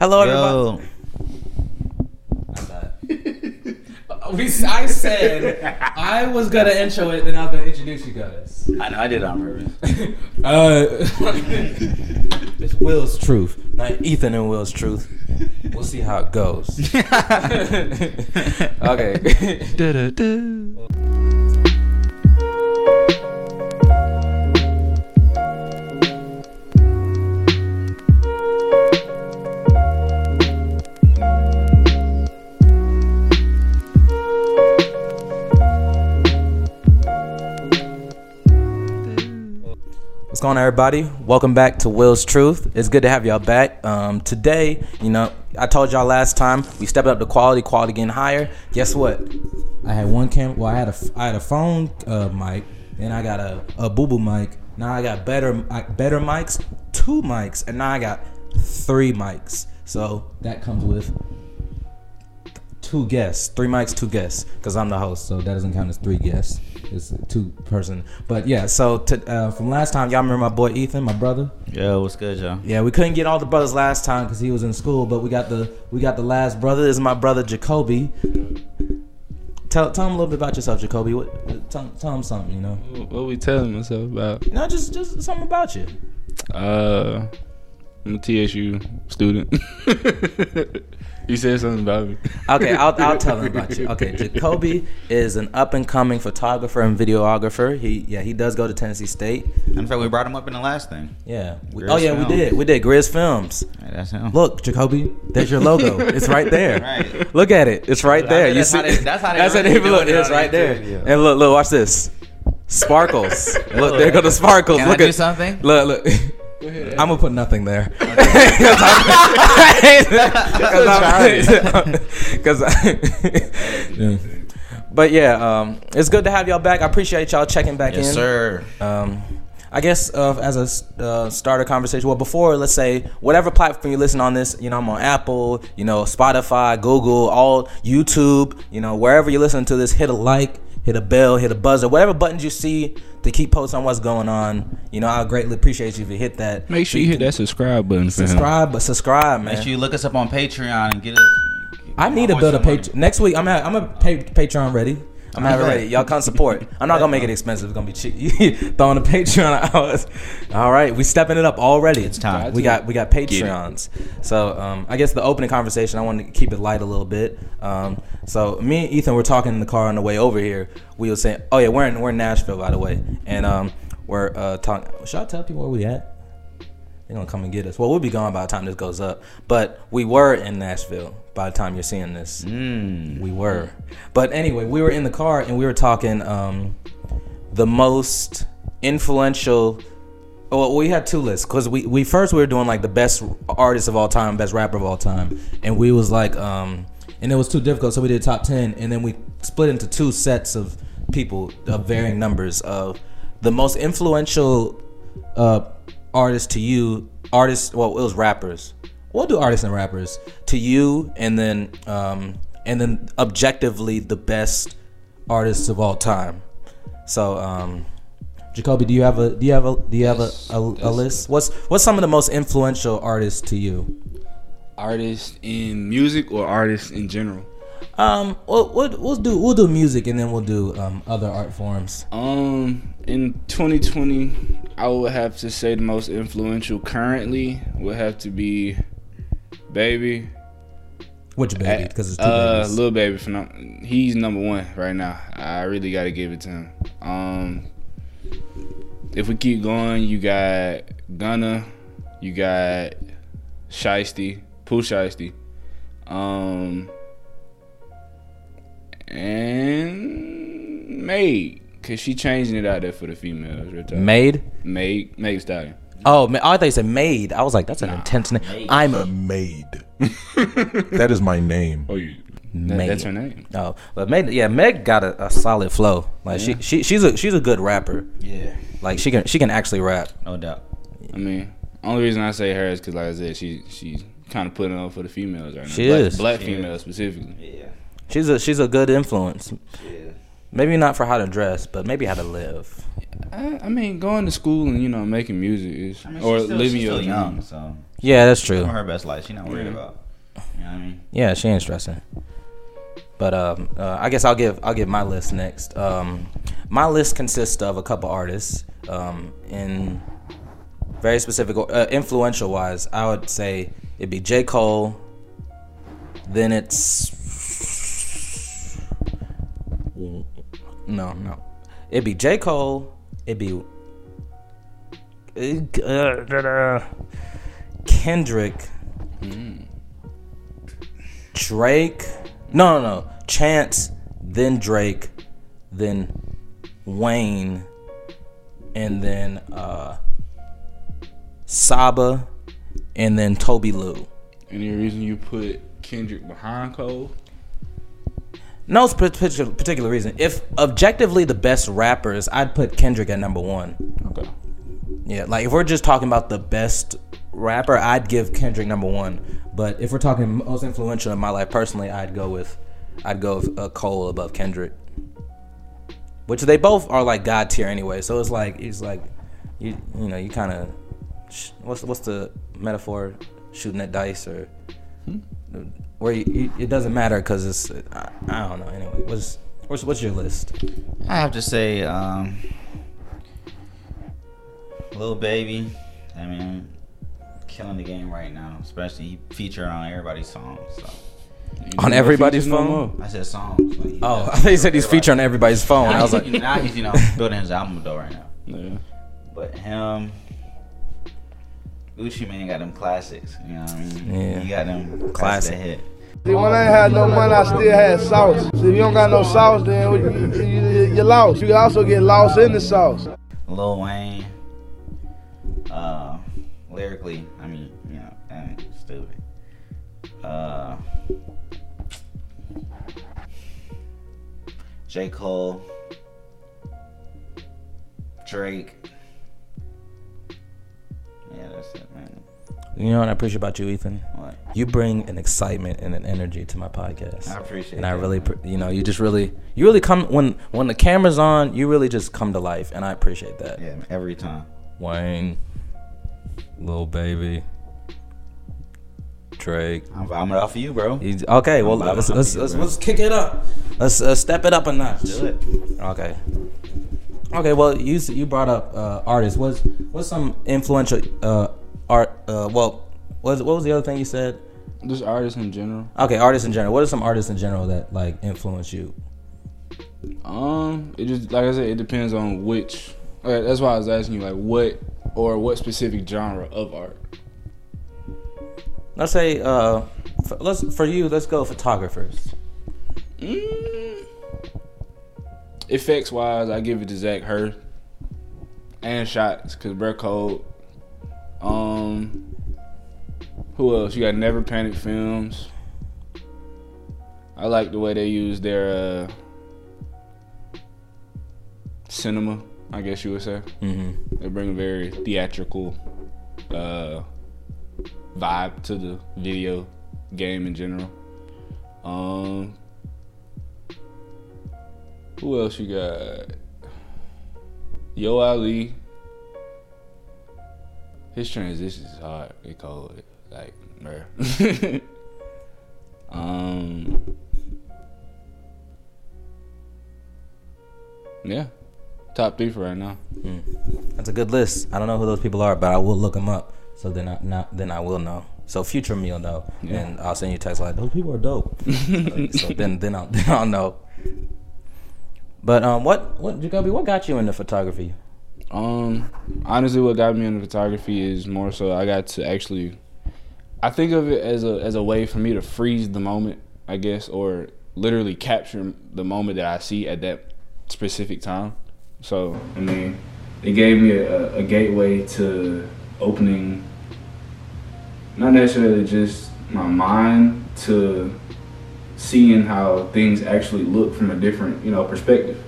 Hello, everybody. Yo. We, I said I was gonna intro it, then I was gonna introduce you guys. I know I did it on purpose. Uh, it's Will's truth, not Ethan and Will's truth. We'll see how it goes. okay. Everybody? Welcome back to Will's Truth. It's good to have y'all back. Um, today, you know, I told y'all last time we stepped up the quality, quality getting higher. Guess what? I had one cam. Well, I had a I had a phone uh, mic, then I got a a boo boo mic. Now I got better better mics, two mics, and now I got three mics. So that comes with two guests, three mics, two guests, because I'm the host, so that doesn't count as three guests. It's two person. But yeah, so to, uh, from last time, y'all remember my boy Ethan, my brother. Yo, what's good, y'all? Yeah, we couldn't get all the brothers last time because he was in school, but we got the we got the last brother. This is my brother Jacoby. Tell tell him a little bit about yourself, Jacoby. What, what- tell, tell him something, you know. What we telling myself about? No, just just something about you. Uh, I'm a TSU student. you said something about me. Okay, I'll, I'll tell him about you. Okay, Jacoby is an up and coming photographer and videographer. He yeah he does go to Tennessee State. In fact, we brought him up in the last thing. Yeah. We- oh yeah, Films. we did. We did Grizz Films. Hey, that's him. Look, Jacoby, there's your logo. it's right there. Right. Look at it. It's right I there. You that's see? how they- that's how they That's how they look. it It's right there. YouTube, yeah. And look, look, watch this. Sparkles. look, there go the sparkles. Can look I do at something? Look, look. I'm gonna put nothing there. Because, but yeah, um, it's good to have y'all back. I appreciate y'all checking back Yes, in. sir. Um, I guess uh, as a uh, starter conversation, well, before let's say whatever platform you listen on this, you know, I'm on Apple, you know, Spotify, Google, all YouTube, you know, wherever you listen to this, hit a like, hit a bell, hit a buzzer, whatever buttons you see to keep posting on what's going on. You know, I greatly appreciate you if you hit that. Make sure you hit that subscribe button subscribe, but subscribe, man. Make sure you look us up on Patreon and get it. I need to build a page next week. I'm at, I'm a pay, Patreon ready. I'm it ready. Y'all come support. I'm not gonna make it expensive. It's gonna be cheap. Throwing a Patreon out. All right, we stepping it up already. It's time. We got we got Patreons. So um, I guess the opening conversation. I want to keep it light a little bit. Um, so me and Ethan were talking in the car on the way over here. We were saying, oh yeah, we're in we're in Nashville by the way, and um, we're uh, talking. Should I tell people where we at? They're gonna come and get us. Well, we'll be gone by the time this goes up. But we were in Nashville by the time you're seeing this. Mm. We were. But anyway, we were in the car and we were talking um, the most influential. Well, we had two lists because we, we first we were doing like the best artist of all time, best rapper of all time, and we was like, um, and it was too difficult, so we did top ten, and then we split into two sets of people of varying numbers of the most influential uh, artists to you, artists. Well, it was rappers. We'll do artists and rappers to you, and then um, and then objectively the best artists of all time. So, um, Jacoby, do you have a do you have a do you have a, a, a list? What's what's some of the most influential artists to you? Artists in music or artists in general? Um, we'll, we'll, we'll do we'll do music and then we'll do um, other art forms. Um, in 2020, I would have to say the most influential currently would have to be Baby. Which baby? Because it's two uh, babies. Lil Baby. For num- he's number one right now. I really got to give it to him. Um, if we keep going, you got Gunna, you got Shiesty, Pooh Shiesty, um, and Maid, cause she changing it out there for the females. Right there. Made. Maid, Maid Stallion. Oh, ma- I thought you said made. I was like, that's an intense name. I'm a Maid. that is my name. Oh, you. Maid. That's her name. Oh, but Meg, yeah, Meg got a, a solid flow. Like she, she, she's a she's a good rapper. Yeah, Like she can she can actually rap. no doubt. I mean, only reason I say her is because, like I said, she she's kind of putting on for the females right now. She black, is. black She females specifically. Yeah, She's a she's a good influence. yeah. Maybe not for how to dress, but maybe how to live. I, I mean, going to school and you know making music is I mean, or she's still, living she's your still young, dream. so Yeah, that's true. her best life. She's not worried Yeah. about. You know what I mean? Yeah, she ain't stressing. But um, uh, I guess I'll give I'll give my list next. Um, my list consists of a couple artists. Um, in very specific, uh, influential wise, I would say it'd be J Cole. Then it's no no, it'd be J Cole. It'd be Kendrick. Drake. No, no, no. Chance, then Drake, then Wayne, and then uh Saba, and then Tobi Lou. Any reason you put Kendrick behind Cole? No particular particular reason. If objectively the best rappers, I'd put Kendrick at number one. Okay. Yeah, like if we're just talking about the best rapper, I'd give Kendrick number one. But if we're talking most influential in my life personally, I'd go with, I'd go with uh, Cole above Kendrick. Which they both are like god tier anyway. So it's like it's like, you you know you kind of, what's what's the metaphor? Shooting at dice or, where you, you, it doesn't matter because it's I, I don't know anyway. What's what's what's your list? I have to say, um, little baby. I mean, killing the game right now, especially he featured on everybody's songs. So You On everybody's features no phone? more. I said songs. Like, he Oh, I thought you said he's everybody. featured on everybody's phone. I was like, now he's you know building his album though right now. Yeah. But him, Gucci Mane got them classics. You know what I mean? Yeah. He got them Classic. classic hit. See, when I ain't had no money, I still had sauce. So if you don't got no sauce, then you, you, you're lost. You can also get lost in the sauce. Lil Wayne. Uh, lyrically, I mean, you know, that ain't stupid. Uh, J. Cole. Drake. Yeah, that's it, man. You know what I appreciate about you, Ethan? What? You bring an excitement and an energy to my podcast. I appreciate And I that, really, you know, you just really, you really come when when the camera's on. You really just come to life, and I appreciate that. Yeah, every time. Wayne, little baby, Drake. I'm vibing off of you, bro. He's, okay, well let's let's, off let's, let's kick it up. Let's uh, step it up a notch. Do it. Okay. Okay. Well, you you brought up uh, artists. What's what's some influential uh, art? Uh, well, what was, what was the other thing you said? Just artists in general. Okay, artists in general. What are some artists in general that like influence you? Um, it just like I said, it depends on which. Okay, that's why I was asking you, like, what or what specific genre of art. Let's say uh, f- let's for you. Let's go photographers. Mm. Effects wise, I give it to Zach Hurd. And shots, cause Brett Cold. Um, who else? You got Never Panic Films. I like the way they use their uh, cinema. I guess you would say Mm-hmm. they bring a very theatrical uh, vibe to the video game in general. Um, who else you got? Yo Ali. His transitions is hard. They call it Like, bruh. um. Yeah. Top three for right now. That's a good list. I don't know who those people are, but I will look them up. So then I not, then I will know. So future me will know, Yeah. and I'll send you a text like those people are dope. so then then I'll then I'll know. But um, what what Jacoby, what got you into photography? Um, honestly, what got me into photography is more so I got to actually, I think of it as a as a way for me to freeze the moment, I guess, or literally capture the moment that I see at that specific time. So I mean, it gave me a, a gateway to opening, not necessarily just my mind to seeing how things actually look from a different, you know, perspective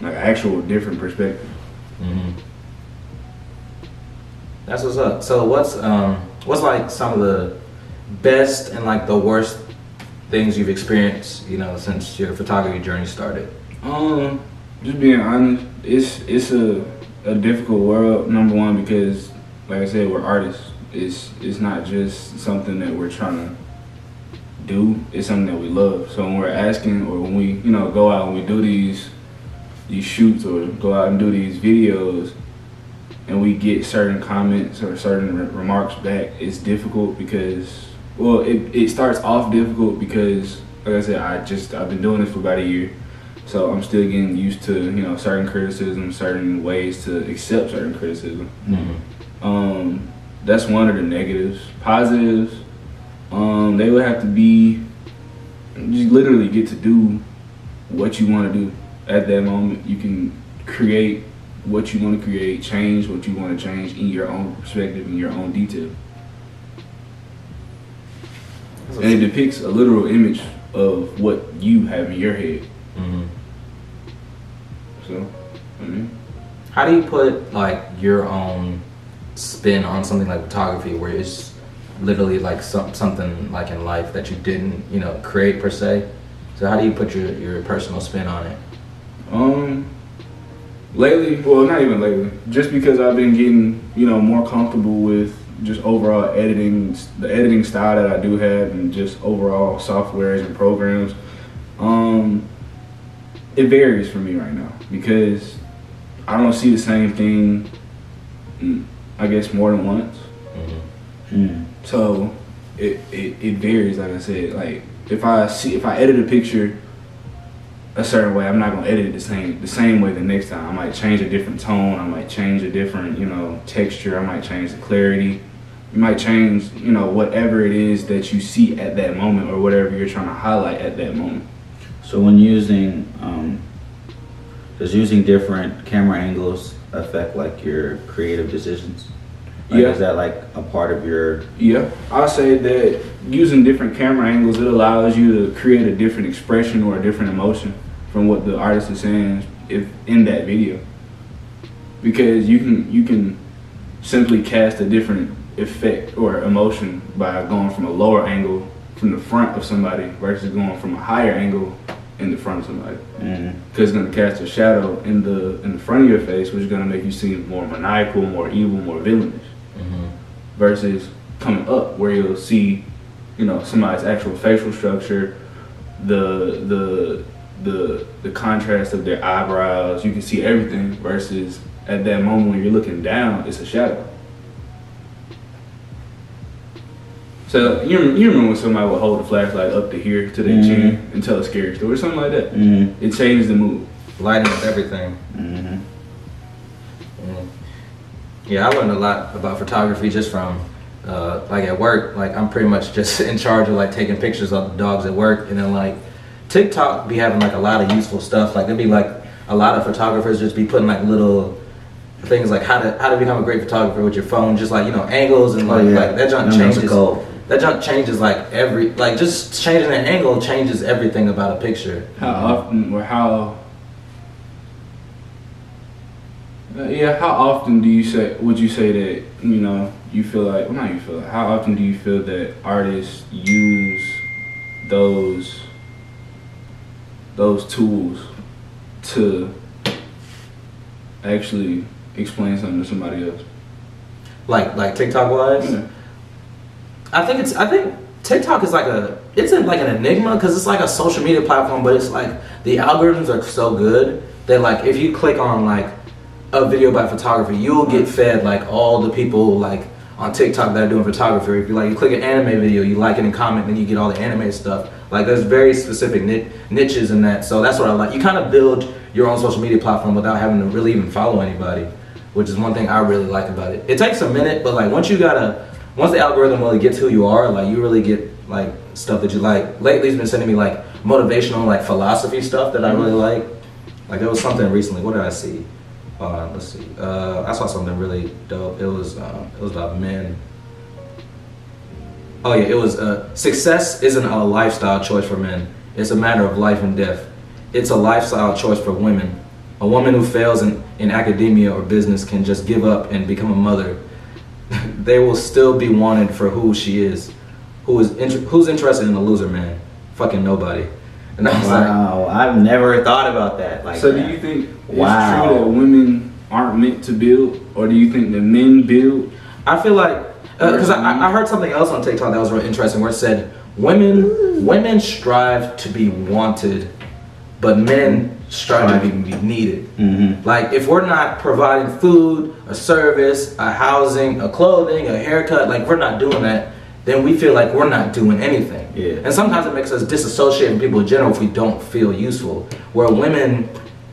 like actual different perspective. That's what's up. So what's um what's like some of the best and like the worst things you've experienced, you know, since your photography journey started? Um, just being honest, it's it's a a difficult world. Number one, because like I said, we're artists. It's it's not just something that we're trying to do. It's something that we love. So when we're asking, or when we you know go out and we do these these shoots, or go out and do these videos, and we get certain comments or certain re- remarks back, it's difficult because well, it it starts off difficult because like I said, I just I've been doing this for about a year. So I'm still getting used to you know certain criticism, certain ways to accept certain criticism. Um, that's one of the negatives. Positives, um, they would have to be you literally get to do what you want to do at that moment. You can create what you want to create, change what you want to change in your own perspective, in your own detail. And it depicts a literal image of what you have in your head. Mm-hmm. So, I mean, How do you put like your own spin on something like photography, where it's literally like some, something like in life that you didn't, you know, create per se? So how do you put your, your personal spin on it? Um, lately, well, not even lately, just because I've been getting, you know, more comfortable with just overall editing, the editing style that I do have, and just overall softwares and programs. Um, it varies for me right now because I don't see the same thing. mm, I guess more than once. Mm. So it, it, it varies, like I said. Like if I see if I edit a picture a certain way, I'm not gonna edit it the same the same way the next time. I might change a different tone, I might change a different, you know, texture, I might change the clarity. You might change, you know, whatever it is that you see at that moment or whatever you're trying to highlight at that moment. So when using, um, does using different camera angles affect like your creative decisions? Like, Yeah. Is that like a part of your? Yeah, I'll say that using different camera angles, it allows you to create a different expression or a different emotion from what the artist is saying if in that video. Because you can you can simply cast a different effect or emotion by going from a lower angle from the front of somebody versus going from a higher angle in the front of somebody mm-hmm. because it's going to cast a shadow in the in the front of your face, which is going to make you seem more maniacal, more evil, more villainous. Versus coming up, where you'll see, you know, somebody's actual facial structure, the the the the contrast of their eyebrows. You can see everything. Versus at that moment when you're looking down, it's a shadow. So you remember, you remember when somebody would hold the flashlight up to here to their Mhm. chin and tell a scary story, or something like that. mm, It changed the mood. Lighting up everything. mm-hmm. Yeah, I learned a lot about photography just from uh, like at work. Like I'm pretty much just in charge of like taking pictures of the dogs at work, and then like TikTok be having like a lot of useful stuff. Like it'd be like a lot of photographers just be putting like little things like how to how to become a great photographer with your phone, just like you know angles and Oh, like yeah. like that junk No, changes. code. That junk changes like every like just changing an angle changes everything about a picture. How often or how? Uh, Uh, yeah, how often do you say? Would you say that you know you feel like? Well, not you feel like. How often do you feel that artists use those those tools to actually explain something to somebody else? Like like TikTok wise. Yeah. I think it's. I think TikTok is like a. It's a, like an enigma because it's like a social media platform, but it's like the algorithms are so good that like if you click on like a video about photography, you'll get mm-hmm. fed like all the people like on TikTok that are doing photography. If you like, you click an anime video, you like it and comment, then you get all the anime stuff. Like there's very specific ni- niches in that. So that's what I like. You kind of build your own social media platform without having to really even follow anybody, which is one thing I really like about it. It takes a minute, but like once you gotta, once the algorithm really gets who you are, like you really get like stuff that you like. Lately, it's been sending me like motivational, like philosophy stuff that I mm-hmm. really like. Like there was something recently. What did I see? Uh, let's see. Uh, I saw something really dope. It was um, it was about men. Oh yeah, it was uh, success isn't a lifestyle choice for men. It's a matter of life and death. It's a lifestyle choice for women. A woman who fails in, in academia or business can just give up and become a mother. they will still be wanted for who she is. Who is inter- who's interested in a loser man? Fucking nobody. And I was like, Wow, I've never thought about that. Like, So do you think it's Wow. true that women aren't meant to build, or do you think that men build? I feel like because I, I heard something else on TikTok that was really interesting where it said women women strive to be wanted, but men strive to be needed. Mhm. Like if we're not providing food, a service, a housing, a clothing, a haircut, like we're not doing that, then we feel like we're not doing anything. Yeah. And sometimes it makes us disassociate from people in general if we don't feel useful. Where women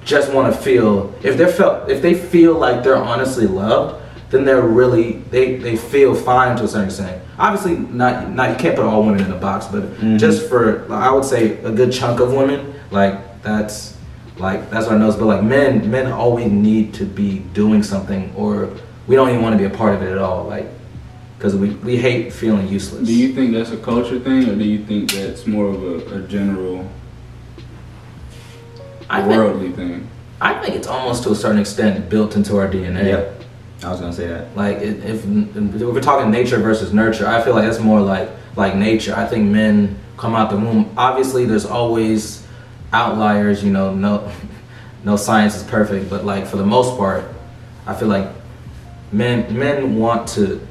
just want to feel if they're felt if they feel like they're honestly loved, then they're really they they feel fine to a certain extent. Obviously, not not you can't put all women in a box, but mm-hmm. just for I would say a good chunk of women, like that's like that's what I noticed. But like men, men always need to be doing something, or we don't even want to be a part of it at all. Like because we we hate feeling useless. Do you think that's a culture thing, or do you think that's more of a, a general I think, worldly thing? I think it's almost to a certain extent built into our DNA. Yep. I was gonna say that. Like if, if we're talking nature versus nurture, I feel like that's more like like nature. I think men come out the womb. Obviously, there's always outliers. You know, no no science is perfect, but like for the most part, I feel like men men want to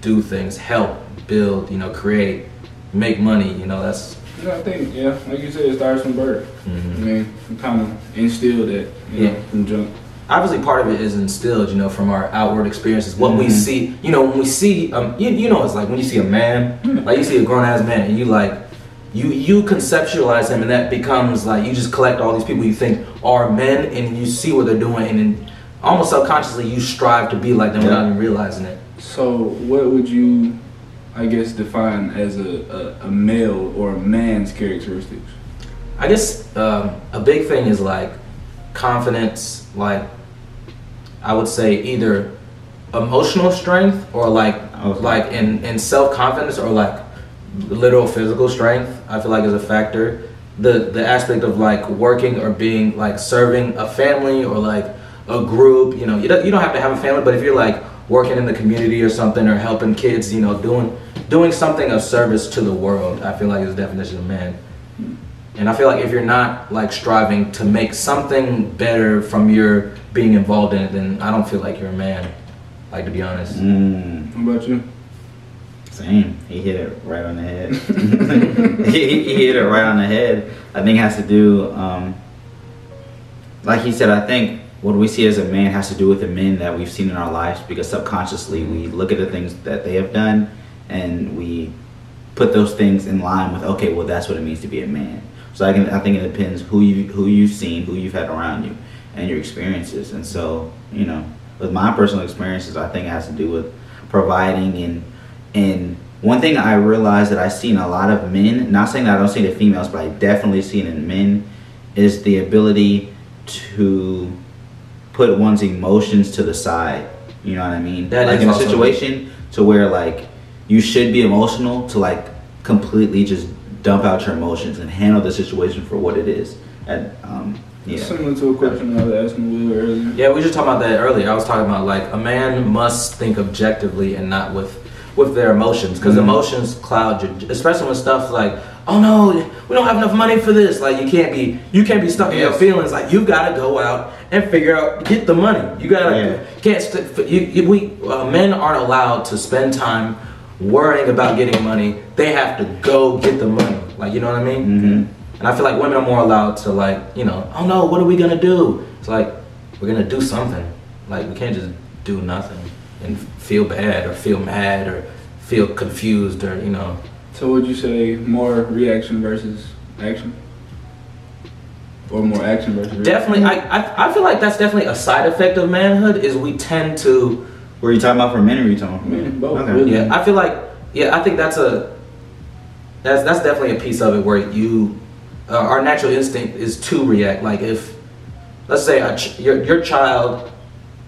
do things, help, build, you know, create, make money. You know, that's Yeah, I think yeah, like you said, it starts from birth. I mean, kind of instilled that you Mm-hmm. Yeah. know, from jump. obviously part of it is instilled, you know, from our outward experiences. What we see, you know, when we see, um, you, you know, it's like when you see a man, like you see a grown ass man, and you like, you you conceptualize him, and that becomes like you just collect all these people you think are men, and you see what they're doing, and then almost subconsciously you strive to be like them without even realizing it. So, what would you, I guess, define as a, a, a male or a man's characteristics? I guess um, a big thing is like confidence, like I would say either emotional strength or like Okay. like in, in self confidence or like literal physical strength. I feel like is a factor. The the aspect of like working or being like serving a family or like a group. You know, you don't, you don't have to have a family, but if you're like working in the community or something or helping kids, you know, doing doing something of service to the world, I feel like is the definition of man. And I feel like if you're not like striving to make something better from your being involved in it, then I don't feel like you're a man. Like to be honest. Mm, What about you? same. He hit it right on the head. he, he hit it right on the head. I think it has to do, um, like he said. I think what we see as a man has to do with the men that we've seen in our lives because subconsciously we look at the things that they have done and we put those things in line with okay, well that's what it means to be a man. So I can I think it depends who you who you've seen, who you've had around you, and your experiences. And so you know, with my personal experiences, I think it has to do with providing and and one thing I realized that I see in a lot of men, not saying that I don't see in females, but I definitely see it in men, is the ability to put one's emotions to the side. You know what I mean? That like is in a also- situation to where like you should be emotional to like completely just dump out your emotions and handle the situation for what it is. And um, yeah. Similar to a question I was asking Will earlier. Yeah, we were just talking about that earlier. I was talking about like a man must think objectively and not with with their emotions because Mhm. emotions cloud your, especially when stuff like, oh no, we don't have enough money for this. Like you can't be you can't be stuck in your feelings. Like you gotta go out and figure out get the money. You gotta Yeah. can't st- you, you, we uh, men aren't allowed to spend time worrying about getting money. They have to go get the money. Like you know what I mean? Mhm. And I feel like women are more allowed to like, you know, oh no, what are we gonna do? It's like we're gonna do something. Like we can't just do nothing and feel bad or feel mad or feel confused or you know. So, would you say more reaction versus action, or more action versus reaction? Definitely, I, I I feel like that's definitely a side effect of manhood is we tend to Were you talking about for men or were you talking about for Men, women? both, Okay. really. yeah. I feel like yeah. I think that's a that's that's definitely a piece of it where you uh, our natural instinct is to react. Like if let's say a ch- your your child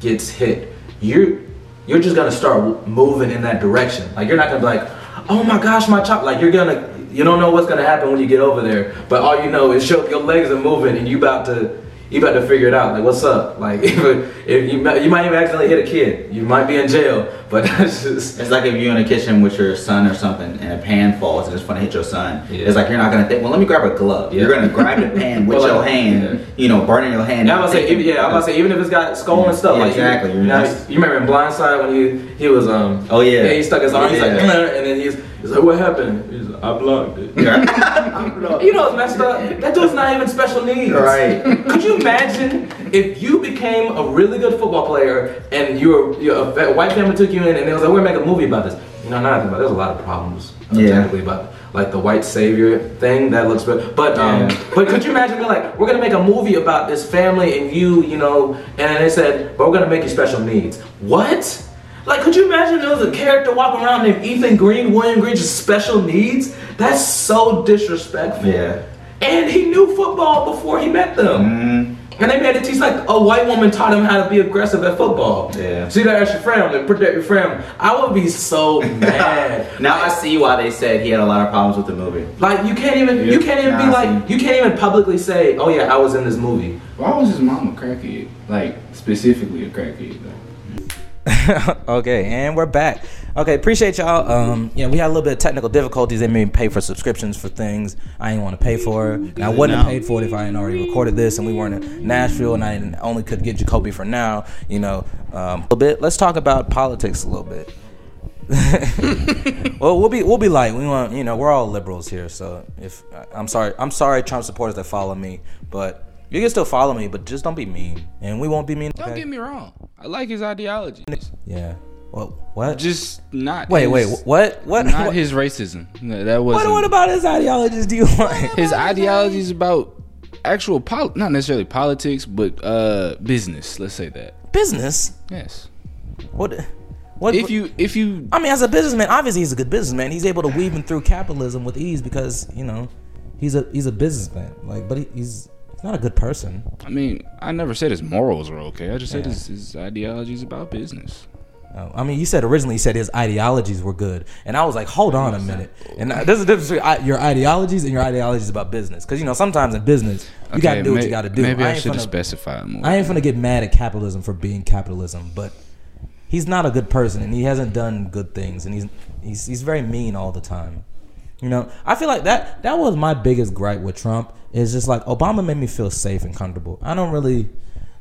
gets hit, you you're just gonna start moving in that direction. Like you're not gonna be like, oh my gosh, my child. Like you're gonna you don't know what's gonna happen when you get over there, but all you know is show, your legs are moving and you about to you about to figure it out. Like what's up? Like if, if you might- you might even accidentally hit a kid, you might be in jail But that's just It's like if you're in the kitchen with your son or something and a pan falls and it's gonna hit your son. Yeah. It's like you're not gonna think, well, let me grab a glove. You're gonna grab the pan with Well, your like, hand, yeah. you know, burning your hand. Yeah, I'm gonna say, even, yeah, I'm about to say, even if it's got skull and stuff, Yeah, like exactly. You, you, know, you remember in Blind Side when he he was um Oh, yeah. he stuck his arm, he's like, and then he's he's like, what happened? He's like, I blocked it. Yeah. You know, it's messed up. That dude's not even special needs. Right. Could you imagine if you became a really good football player and your were you a fa- white family took you in and they was like, we're gonna make a movie about this. You know, not about. There's a lot of problems Yeah. technically about like the white savior thing that looks good. But um, Yeah. but could you imagine being like, we're gonna make a movie about this family and you, you know, and they said, but we're gonna make you special needs. What? Like, could you imagine there was a character walking around named Ethan Green, William Green, just special needs? That's so disrespectful. Yeah. And he knew football before he met them. Mhm. And they made it teach like a white woman taught him how to be aggressive at football. Yeah. See that as your family, protect your family. I would be so mad. Now I see why they said he had a lot of problems with the movie. Like you can't even you can't even be I like you can't even publicly say, oh yeah, I was in this movie. Why was his mom a crackhead? Like specifically a crackhead though. okay, and we're back. Okay, appreciate y'all. Um, yeah, we had a little bit of technical difficulties. They made me pay for subscriptions for things I didn't want to pay for. I wouldn't have paid for it if I hadn't already recorded this and we weren't in Nashville and I only could get Jacoby for now. You know, um, a little bit. Let's talk about politics a little bit. well, we'll be we'll be light. We want you know we're all liberals here, so if I'm sorry, I'm sorry Trump supporters that follow me, but you can still follow me, but just don't be mean, and we won't be mean. Don't okay? get me wrong. I like his ideology. Yeah. Well, what? Just not. Wait, wait, what? What? Not what, his racism. No, That wasn't. what about his ideologies do you like? his ideology is about actual pol- not necessarily politics, but uh business. Let's say that. business? Yes. What? What? If you if you I mean, as a businessman, obviously he's a good businessman. He's able to weave him through capitalism with ease because you know he's a he's a businessman. Like, but he, he's not a good person. I mean, I never said his morals were okay. I just said Yeah. his, his ideology is about business. Oh, I mean, you said originally you said his ideologies were good, and I was like, hold on a minute. And there's a difference between your ideologies and your ideologies about business, because you know sometimes in business you got to do what you got to do. Maybe I, ain't should have specified more. I ain't gonna get mad at capitalism for being capitalism, but he's not a good person and he hasn't done good things and he's he's he's very mean all the time. You know, I feel like that that was my biggest gripe with Trump is just like Obama made me feel safe and comfortable. I don't really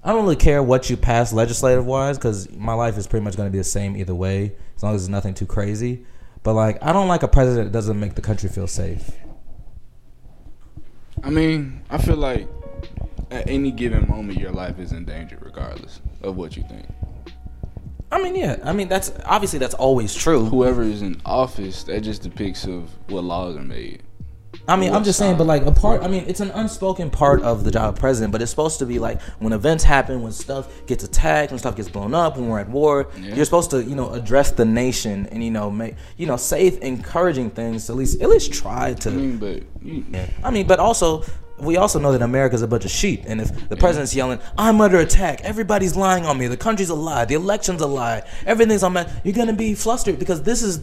I don't really care what you pass legislative wise cuz my life is pretty much going to be the same either way as long as it's nothing too crazy. But like I don't like a president that doesn't make the country feel safe. I mean, I feel like at any given moment, your life is in danger, regardless of what you think. I mean, yeah. I mean, that's obviously that's always true. Whoever is in office, that just depicts of what laws are made. I mean, I'm just saying, but like a part. I mean, it's an unspoken part of the job of president, but it's supposed to be like when events happen, when stuff gets attacked, when stuff gets blown up, when we're at war. Yeah. You're supposed to, you know, address the nation and you know make you know safe, encouraging things. To at least at least try to. I mean, but you, Yeah. I mean, but also we also know that America's a bunch of sheep, and if the president's yelling, "I'm under attack," everybody's lying on me. The country's a lie. The election's a lie. Everything's on. Ma-. You're gonna be flustered because this is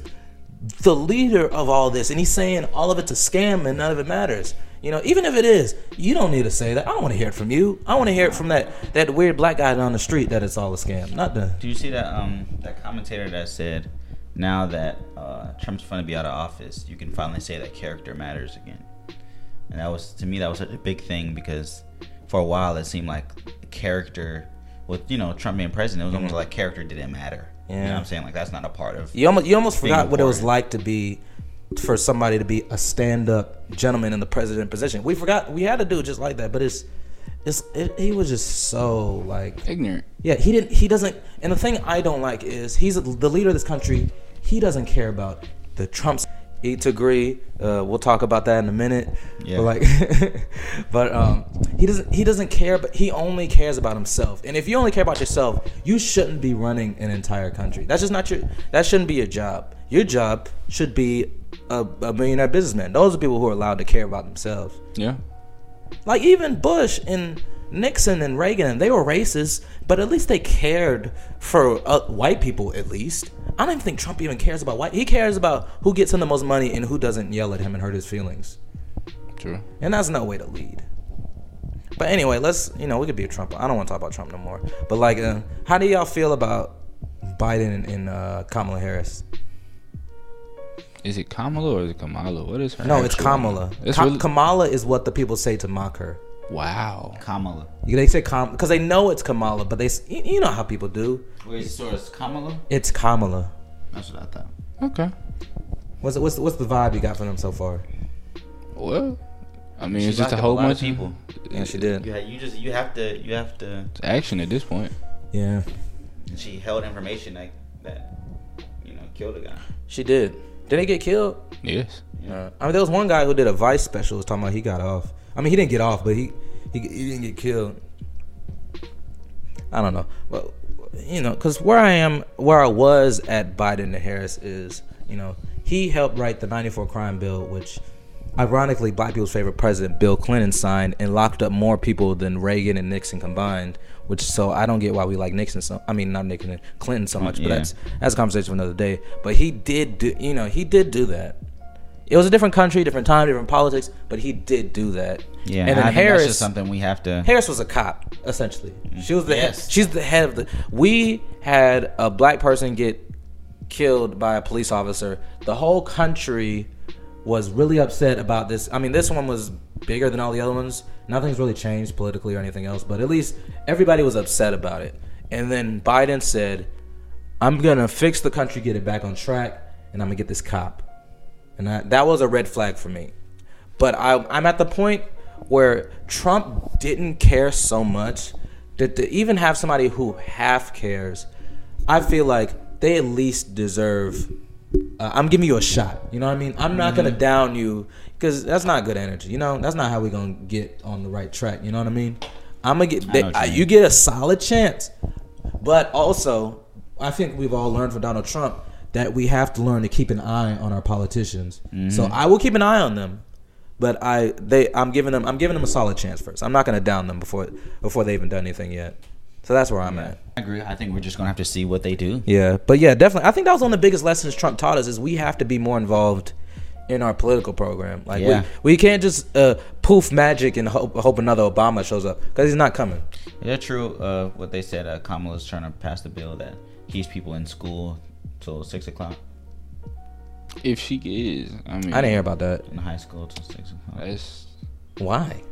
the leader of all this, and he's saying all of it's a scam and none of it matters. You know, even if it is, you don't need to say that. I don't want to hear it from you. I want to hear it from that that weird black guy down the street that it's all a scam. Not the. Do you see that um that commentator that said now that uh, Trump's going to be out of office, you can finally say that character matters again. And that was to me that was a big thing because for a while it seemed like character with you know Trump being president, it was almost mm-hmm. like character didn't matter. You know Yeah. what I'm saying? Like that's not a part of You almost you almost Being forgot what it was like to be for somebody to be a stand up gentleman in the president position. We forgot we had to do it just like that, but it's it's it, he was just so like ignorant. yeah he didn't he doesn't and the thing I don't like is he's the leader of this country. He doesn't care about the Trumps. Eat to agree. Uh, we'll talk about that in a minute. Yeah. But like, but um, he doesn't. He doesn't care. But he only cares about himself. And if you only care about yourself, you shouldn't be running an entire country. That's just not your. That shouldn't be your job. Your job should be a, a millionaire businessman. Those are people who are allowed to care about themselves. Yeah. Like even Bush and Nixon and Reagan, they were racist, but at least they cared for uh, white people. At least I don't even think Trump even cares about white. He cares about who gets him the most money and who doesn't yell at him and hurt his feelings. True. And that's no way to lead. But anyway, let's you know we could be a Trump. I don't want to talk about Trump no more. But like, uh, how do y'all feel about Biden and, uh, Kamala Harris. Is it Kamala or is it Kamala? What is her? No, it's Kamala. It's Ka- really, Kamala is what the people say to mock her. Wow. Kamala. They say Kam because they know it's Kamala, but they you you know how people do. Wait, so it's Kamala? It's Kamala. That's what I thought. Okay. What's the, what's the, what's the vibe you got from them so far? Well, I mean, She it's just a up whole lot bunch of people. Yeah, she did. You, you just you have to you have to. It's action at this point. Yeah, She held information like that, you know, killed a guy. she did. Did they get killed? Yes. Uh, I mean, there was one guy who did a Vice special was talking about he got off. I mean, he didn't get off, but he he, he didn't get killed. I don't know, but you know, because where I am, where I was at Biden and Harris is, you know, he helped write the '94 crime bill, which, ironically, black people's favorite president, Bill Clinton, signed and locked up more people than Reagan and Nixon combined. Which so I don't get why we like Nixon so I mean not Nixon Clinton so much, but Yeah. that's that's a conversation for another day. But he did do you know he did do that. It was a different country, different time, different politics, but he did do that. Yeah, and then I think Harris, that's just something we have to. Harris was a cop essentially. Mm. She was the Yes. head, she's the head of the. We had a black person get killed by a police officer. The whole country was really upset about this. I mean, this one was bigger than all the other ones. Nothing's really changed politically or anything else, but at least everybody was upset about it. And then Biden said, "I'm gonna fix the country, get it back on track, and I'm gonna get this cop." And I, that was a red flag for me. But I, I'm at the point where Trump didn't care so much that to even have somebody who half cares, I feel like they at least deserve. Uh, I'm giving you a shot. You know what I mean? I'm not gonna down you because that's not good energy. You know, that's not how we gonna get on the right track. You know what I mean? I'm gonna get. They, uh, you get a solid chance, but also I think we've all learned from Donald Trump that we have to learn to keep an eye on our politicians. So I will keep an eye on them, but I they I'm giving them I'm giving them a solid chance first. I'm not gonna down them before before they even done anything yet. So that's where I'm at. I agree. I think we're just gonna have to see what they do. Yeah, but yeah, definitely. I think that was one of the biggest lessons Trump taught us is we have to be more involved in our political program. Like Yeah. we, we can't just uh, poof magic and hope, hope another Obama shows up because he's not coming. Yeah, true. Uh, what they said, uh, Kamala's trying to pass the bill that keeps people in school till six o'clock If she is, I mean, I didn't hear about that. in high school till six o'clock. That's Why?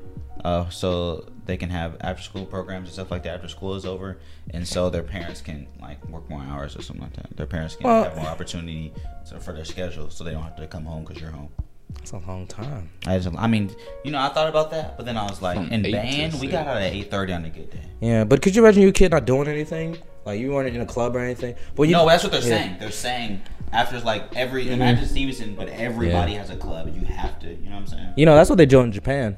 Uh, so they can have after school programs and stuff like that after school is over, and so their parents can like work more hours or something like that. Their parents can Well- have more opportunity to, for their schedule, so they don't have to come home because you're home. That's a long time. I just, I mean, you know, I thought about that, but then I was like, From in band, we got out at eight thirty on a good day. Yeah, but could you imagine your kid not doing anything? Like you weren't in a club or anything. But you no, that's what they're yeah. saying. They're saying after like every imagine Stevenson, but everybody has a club, you have to. You know what I'm saying? You know, that's what they do in Japan.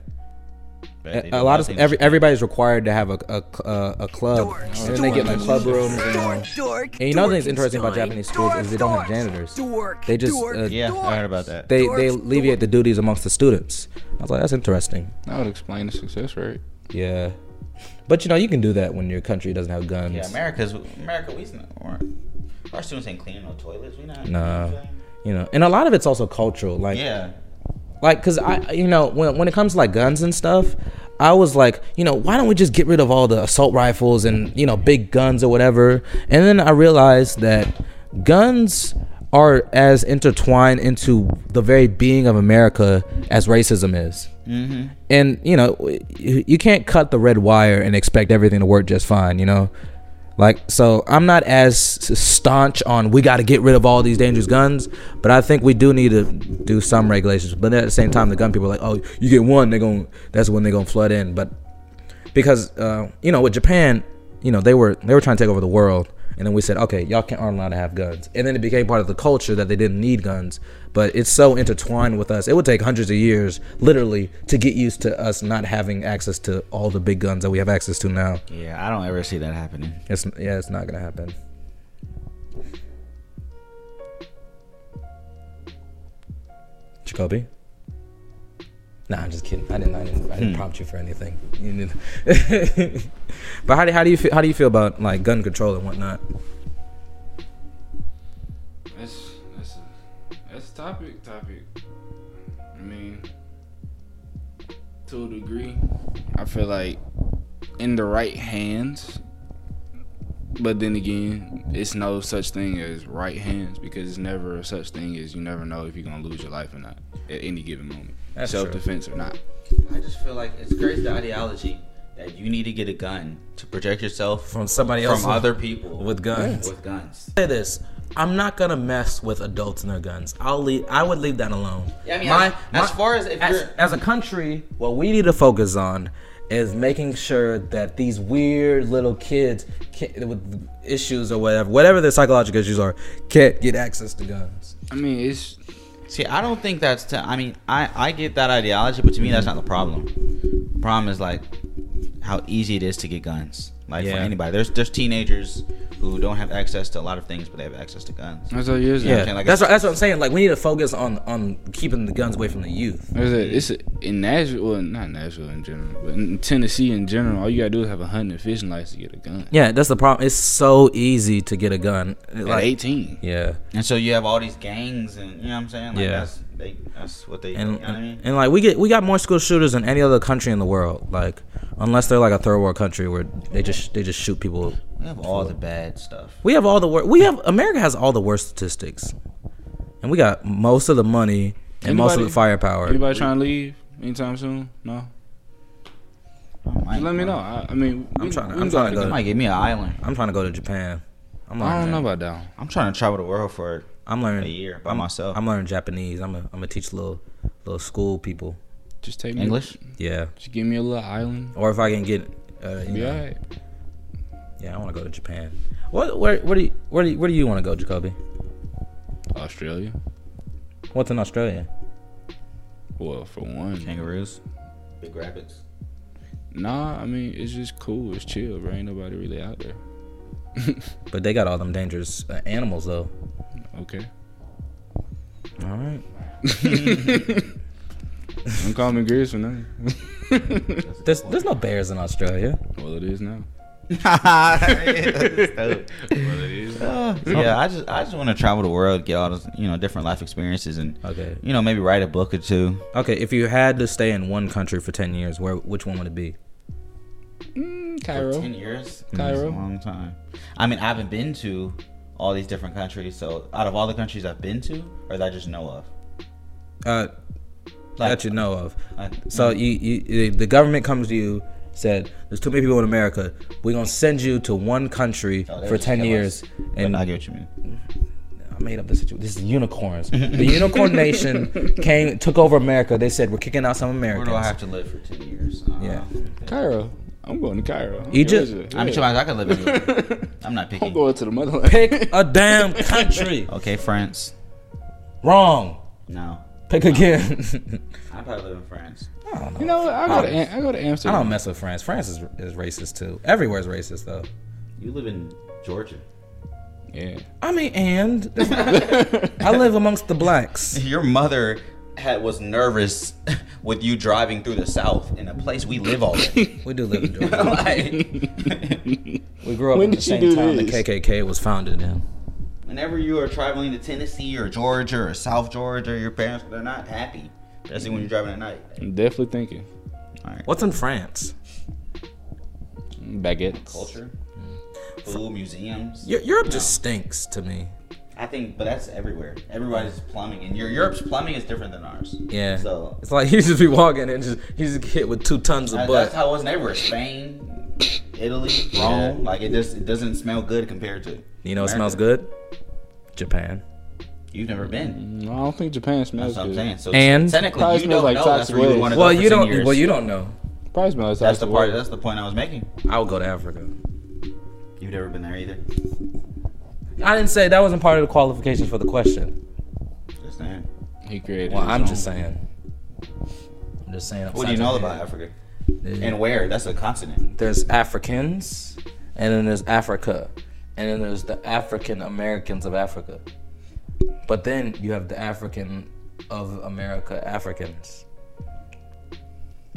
A, a lot of every everybody's required to have a a, a, a club, and then they get like club rooms. And, uh, and you know, the thing's interesting about Japanese schools is they don't have janitors. They just uh, Yeah, I heard about that. they they alleviate the duties amongst the students. I was like, that's interesting. that would explain the success rate. Yeah, but you know, you can do that when your country doesn't have guns. yeah, America's America. We not, our students ain't cleaning no toilets. We not. Nah. You know, and a lot of it's also cultural. Like, Yeah. like because i you know when, when it comes to like guns and stuff i was like you know why don't we just get rid of all the assault rifles and you know big guns or whatever and then i realized that guns are as intertwined into the very being of america as racism is Mm-hmm. and you know you, can't cut the red wire and expect everything to work just fine you know? Like so i'm not as staunch on we got to get rid of all these dangerous guns but i think we do need to do some regulations. But at the same time the gun people are like oh you get one they're going that's when they're going to flood in. But because uh, you know with japan you know they were they were trying to take over the world and then we said okay y'all can't aren't allowed to have guns. And then it became part of the culture that they didn't need guns. But it's so intertwined with us. It would take hundreds of years literally to get used to us not having access to all the big guns that we have access to now. Yeah, I don't ever see that happening. it's yeah it's not gonna happen. Jacoby Nah, I'm just kidding. I didn't. I didn't, I didn't hmm. prompt you for anything. You didn't- but how do how do you feel? How do you feel about like gun control and whatnot? That's that's a that's a topic. Topic. I mean, to a degree, I feel like in the right hands, But then again, it's no such thing as right hands because it's never such thing as you never know if you're gonna lose your life or not at any given moment. That's true. Self defense or not. I just feel like it's crazy the ideology that you need to get a gun to protect yourself From somebody else from other people with guns. with guns. Say this. I'm not gonna mess with adults and their guns. I'll leave. I would leave that alone. Yeah, I mean, as- as far as if as, you're- as a country, what we need to focus on is making sure that these weird little kids can, with issues or whatever, whatever their psychological issues are, can't get access to guns. I mean, it's See, I don't think that's. I mean, I I get that ideology, but to me, that's not the problem. The problem is like how easy it is to get guns. Like for anybody, there's there's teenagers who don't have access to a lot of things, but they have access to guns. that's all years. Yeah, saying, like, that's what, that's what I'm saying. Like we need to focus on on keeping the guns away from the youth. There's a, it's a, in Nashville, well, not Nashville in general, but in Tennessee in general, all you gotta do is have a hunting and fishing license to get a gun. Yeah, that's the problem. It's so easy to get a gun. At Like, 18. yeah. And so you have all these gangs, and you know what I'm saying? Like Yeah. That's they. That's what they. and you know what I mean? and like we get we got more school shooters than any other country in the world. Like unless they're like a third world country where they just they just shoot people. We have all the bad stuff. We have all the worst. We have America has all the worst statistics, and we got most of the money and most of the Anybody- firepower. Anybody trying to leave anytime soon? No. I Just let me know. I, I mean, I'm we- trying to- I'm trying to You go- might give me an island. I'm trying to go to Japan. I'm I don't learning. know about that. I'm trying to travel the world for I'm learning a year by I'm, myself. I'm learning Japanese. I'm a, I'm gonna teach little little school people. Just take me English. Yeah, Just give me a little island. or if I can get, uh, you Be know, alright. yeah, I want to go to Japan. What where where do you where do you, where do you want to go, Jacoby? Australia. What's in Australia? Well, for one. Kangaroos. Big rabbits. Nah, I mean it's just cool. It's chill, bro. Ain't nobody really out there. But they got all them dangerous uh, animals though. Okay. All right. Don't call me Grizz for nothing. There's there's no bears in Australia. well, it is now. yeah, Well, it is. I just I just want to travel the world, get all those you know different life experiences, and Okay. you know maybe write a book or two. Okay. If you had to stay in one country for ten years, where which one would it be? Mm, For Cairo. ten years, Cairo. That's a long time. I mean, I haven't been to all these different countries. So out of all the countries I've been to, or that I just know of, Uh, Like- that you know of. I, So you, you the government comes to you said there's too many people in America. We're gonna send you to one country Oh, for ten years. us. And I get what you mean. I made up this situation. This is unicorns. the unicorn nation came took over America. They said we're kicking out some Americans." Where Americans. do I have to live for ten years? Uh, Yeah. Cairo. I'm going to Cairo. Egypt? Yeah. I'm sure I could live anywhere. I'm not picking. I'm going to the motherland. Pick a damn country. Okay, France. Wrong. No, Pick again. I probably live in France. I don't know. You know what? I go to Am- I go to Amsterdam. I don't mess with France. France is, is racist too. Everywhere's racist though. You live in Georgia. Yeah. I mean, and I live amongst the blacks. Your mother had was nervous with you driving through the South in a place we live already. We do live in Georgia. like, We grew up When in the did she same do town the this? KKK was founded in. whenever you are traveling to Tennessee or Georgia or South Georgia, your parents they're not happy. Especially when you're driving at night. I'm definitely thinking. All right. What's in France? Baguettes. Culture, food, museums. Eu- Europe just stinks to me. I think, but that's everywhere. Everybody's plumbing, and your Europe's plumbing is different than ours. Yeah. So It's like you just be walking and just you just get hit with two tons of that- butt. that's how it was everywhere. Spain, Italy, Rome. Like it just it doesn't smell good compared to. You know what America. smells good? Japan. You've never been. No, I don't think Japan smells That's what I'm good. saying. So And- technically, you smells don't like know that's toxic where you want to Well, go for you don't. years. Well, you don't know. Probably smells That's the toxic part. waste. That's the point I was making. I would go to Africa. You've never been there either. I didn't say that wasn't part of the qualifications for the question. Just saying. He created. Well, his I'm own. just saying. I'm just saying. What do you know about Africa? And where? That's a continent. There's Africans, and then there's Africa, and then there's the African Americans of Africa. But then you have the African of America Africans.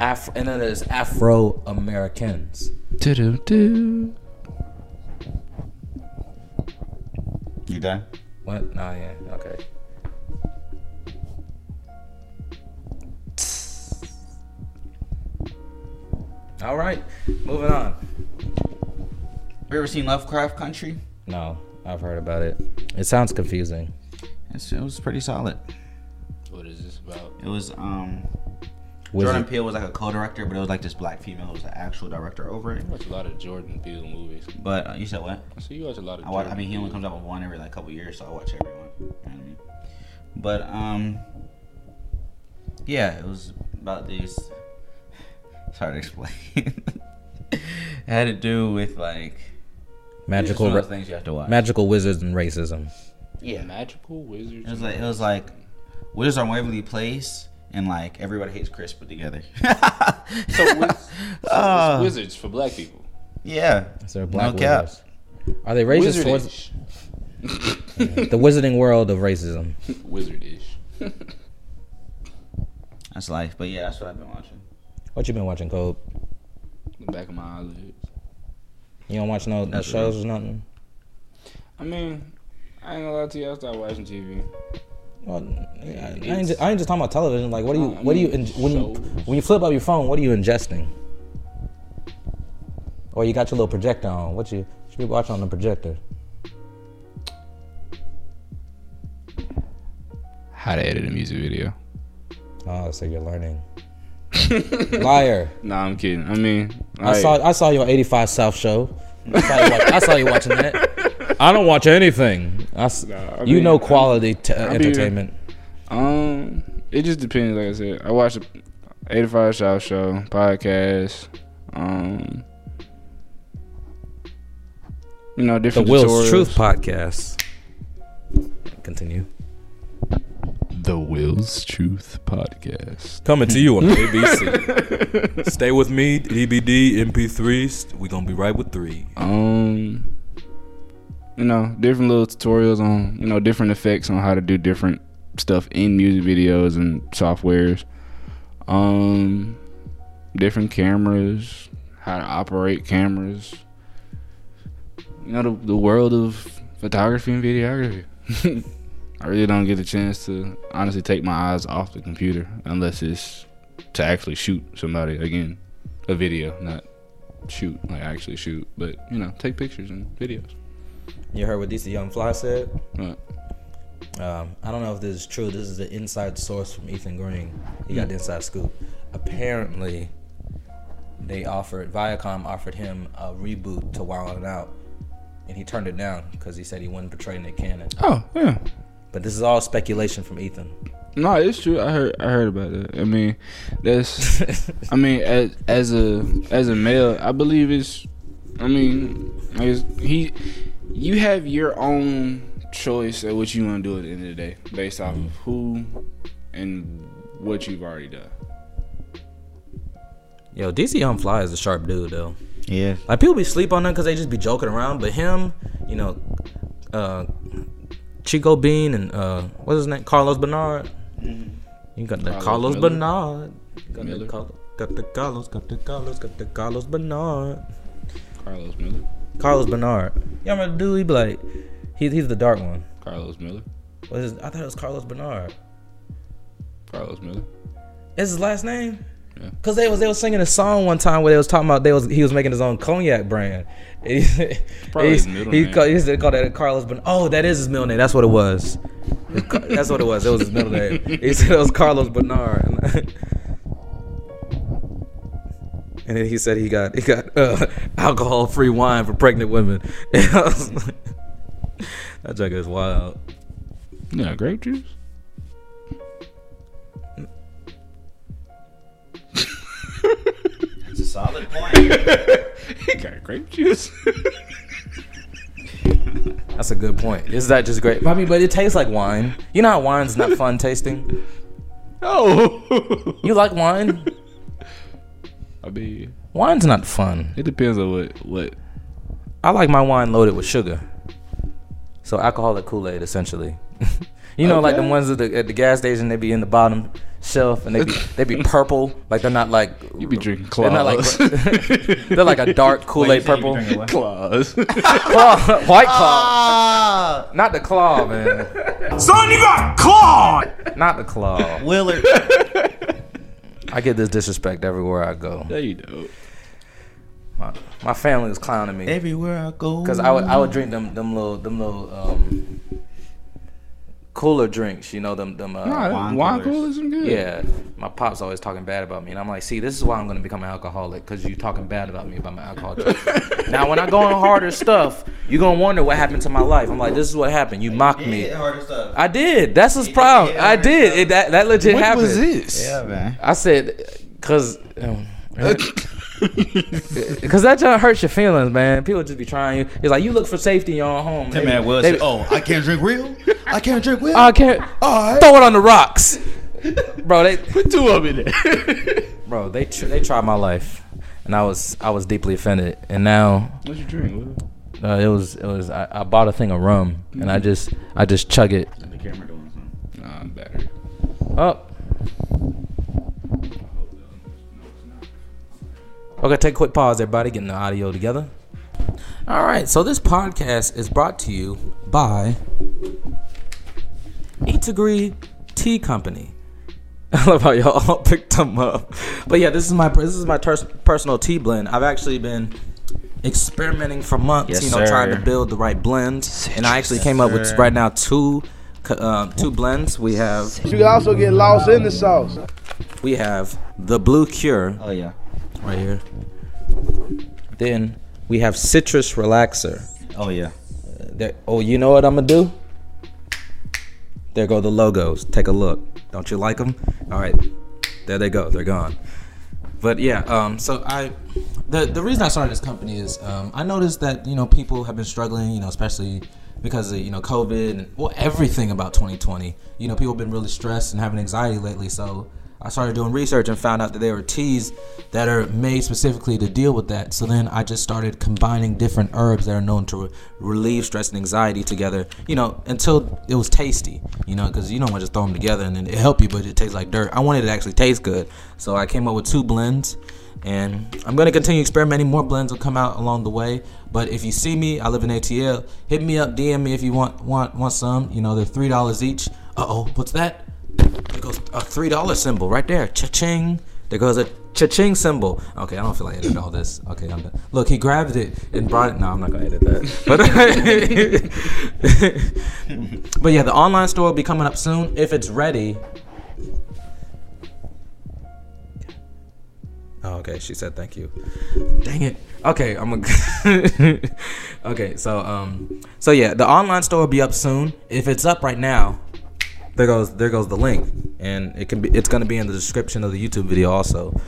Af- and then there's Afro Americans. Do-do-do. You done? What? Nah, yeah, okay. All right, moving on. Have you ever seen Lovecraft Country? No, I've heard about it. It sounds confusing. It's, it was pretty solid. What is this about? It was um Wizard. Jordan Peele was like a co-director, but it was like this black female who was the actual director over it. I watch a lot of Jordan Peele movies. But uh, you said what? I see you watch a lot of. I, watch, I mean, he only comes out with one every like couple years, so I watch every one. You know what I mean? But um, yeah, it was about these. It's hard to explain. it had to do with like magical, It's ra- things you have to watch. magical wizards and racism. yeah, Magical wizards. it was like it was like Wizards on Waverly Place, and like everybody hates Chris put together. so, wiz- so it's uh. wizards for black people. yeah, Is there black no cap. Are they racist towards the wizarding world of racism? Wizardish. That's life. But yeah, that's what I've been watching. What you been watching, Cole? the back of my eyelids. You don't watch no, no shows or nothing? I mean, I ain't gonna lie to you. I started watching TV. Well, I, I, ain't just, I ain't just talking about television. Like, what do you, I what do you, mean, in, when you, shows. when you flip up your phone, what are you ingesting? Or you got your little projector on? What you, should be watching on the projector? How to edit a music video. Oh, so you're learning. Liar. Nah, I'm kidding. I mean, I like, saw I saw you on 85 South show. I saw you, watch, I saw you watching that. I don't watch anything. I s Nah, I you mean, know quality t- I be- entertainment. Um, it just depends. Like I said, I watch the 85 South Show podcast. Um, you know, different. The Will's tutorials. Truth podcast. Continue. The Will's Truth podcast. Coming to you on ABC. Stay with me, DBD, MP3s. We gonna be right with three. Um, you know, different little tutorials on you know different effects on how to do different stuff in music videos and softwares. Um, different cameras, how to operate cameras. You know, the, the world of photography and videography. I really don't get a chance to honestly take my eyes off the computer unless it's to actually shoot somebody again, a video, not shoot like actually shoot, but you know, take pictures and videos. You heard what DC Young Fly said? Right. Um, I don't know if this is true. This is the inside source from Ethan Green. He got the inside scoop. Apparently, they offered Viacom offered him a reboot to Wild 'N Out, and he turned it down because he said he wouldn't portray Nick Cannon. Oh yeah. But this is all speculation from Ethan. No, it's true. I heard. I heard about that. I mean, that's. I mean, as as a as a male, I believe it's. I mean, I guess he. You have your own choice at what you want to do at the end of the day, based off of who and what you've already done. Yo, DC Young Fly is a sharp dude though. Yeah. Like people be sleep on him because they just be joking around, but him, you know, uh, Chico Bean and uh, what's his name, Carlos Bernard. You got the Carlos Carlos Bernard. Got the, Carlos, got the Carlos, got the Carlos, got the Carlos Bernard. Karlous Miller. Carlos Bernard. Y'all remember the dude? He be like, he, he's the dark one. Karlous Miller. What is? I thought it was Carlos Bernard. Karlous Miller. Is his last name? Yeah. Cause they was they was singing a song one time where they was talking about they was he was making his own cognac brand. And he, Probably he, his middle he, name. called, he said called that Carlos, but oh, that is his middle name. That's what it was. That's what it was. It was his middle name. He said it was Carlos Bernard. And then he said he got he got uh, alcohol free wine for pregnant women. And I was like, that junk is wild. Yeah, grape juice. It's a solid point. he got grape juice. That's a good point. Is that just great? I mean, but it tastes like wine. You know how wine's not fun tasting. oh. You like wine? I mean, Wine's not fun. it depends on what what. I like my wine loaded with sugar. So alcoholic Kool Aid, essentially. you know, like the ones at the, at the gas station, they be in the bottom shelf and they be they be purple, like they're not like You be drinking claws. They're not like they're like a dark Kool Aid you said you purple. be claws. Claw, white claw, Ah, not the claw, man. Son, you got clawed! Not the claw. My, my family was clowning me Everywhere I go. because I would I would drink them them little them little um, cooler drinks. You know them them. Uh, Nah, wine wine coolers. coolers some good. Yeah, my pop's always talking bad about me, and I'm like, see, this is why I'm gonna become an alcoholic because you talking bad about me about my alcohol. choices. now, when I go on harder stuff, you gonna wonder what happened to my life. I'm like, this is what happened. You mocked me. I did. That's what's proud. I did. It, that that legit What happened. was this? Yeah, man. I said, cause. Um, Cause that just hurts your feelings, man. People just be trying you. It's like you look for safety in your own home. That man was. They- oh, I can't drink real. I can't drink real. I can't All right. throw it on the rocks, bro. They Put two of them in there. bro, they tr- they tried my life, and I was I was deeply offended. And now What you drink? Uh, it was it was I, I bought a thing of rum, and I just I just chug it The camera doing something. Nah, I'm better. up. Okay, take a quick pause, everybody, getting the audio together. All right, so this podcast is brought to you by Eight Degree Tea Company. I love how y'all all picked them up. But yeah, this is my this is my ters- personal tea blend. I've actually been experimenting for months, Yes, you know, trying to build the right blend. And I actually came up with right now two co- um, two blends. We have You can also get lost in the sauce. we have the Blue Cure Oh yeah. right here. Then we have Citrus Relaxer. Oh yeah. There, oh, you know what I'm gonna do? There go the logos. Take a look. Don't you like them? All right, there they go. They're gone. But yeah, um, so I, the the reason I started this company is um, I noticed that you know people have been struggling, you know, especially because of you know COVID and well everything about 2020. You know, people have been really stressed and having anxiety lately. So I started doing research and found out that there were teas that are made specifically to deal with that. So then I just started combining different herbs that are known to re- relieve stress and anxiety together. You know, until it was tasty. You know, because you don't want to just throw them together and then it help you, but it tastes like dirt. I wanted it to actually taste good, so I came up with two blends. And I'm gonna continue experimenting. More blends will come out along the way. But if you see me, I live in ATL. Hit me up, DM me if you want want want some. You know, they're three dollars each. Uh oh, what's that? There goes a three dollar symbol right there. Cha-ching. There goes a cha-ching symbol. Okay, I don't feel like editing all this. Okay, I'm done. Look, he grabbed it and brought it. No, I'm not gonna edit that. But but yeah, the online store will be coming up soon if it's ready. Oh, okay. She said thank you. Dang it. Okay, I'm a. okay, so um, so yeah, the online store will be up soon. If it's up right now, there goes there goes the link, and it can be it's gonna be in the description of the YouTube video also.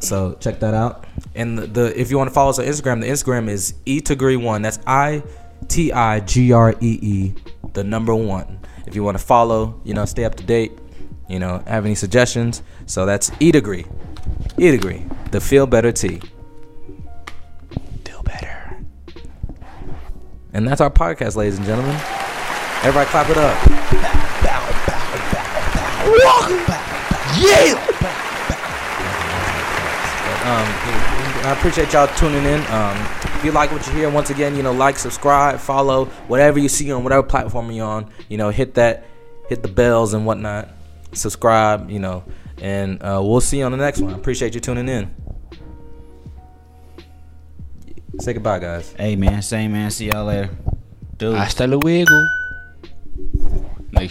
So check that out. And the, the if you want to follow us on Instagram, the Instagram is e tigree one. That's I T I G R E E, the number one. If you want to follow, you know, stay up to date, you know, have any suggestions. So that's e degree, e degree, the feel better tea. Feel better. And that's our podcast, ladies and gentlemen. Everybody clap it up. Um, I appreciate y'all tuning in. Um, if you like what you hear, once again, you know, like, subscribe, follow, whatever you see on whatever platform you're on. You know, hit that, hit the bells and whatnot. Subscribe, you know, and uh, we'll see you on the next one. I appreciate you tuning in. Say goodbye, guys. Hey man, same man. See y'all later. Dude. Hasta luego. Like.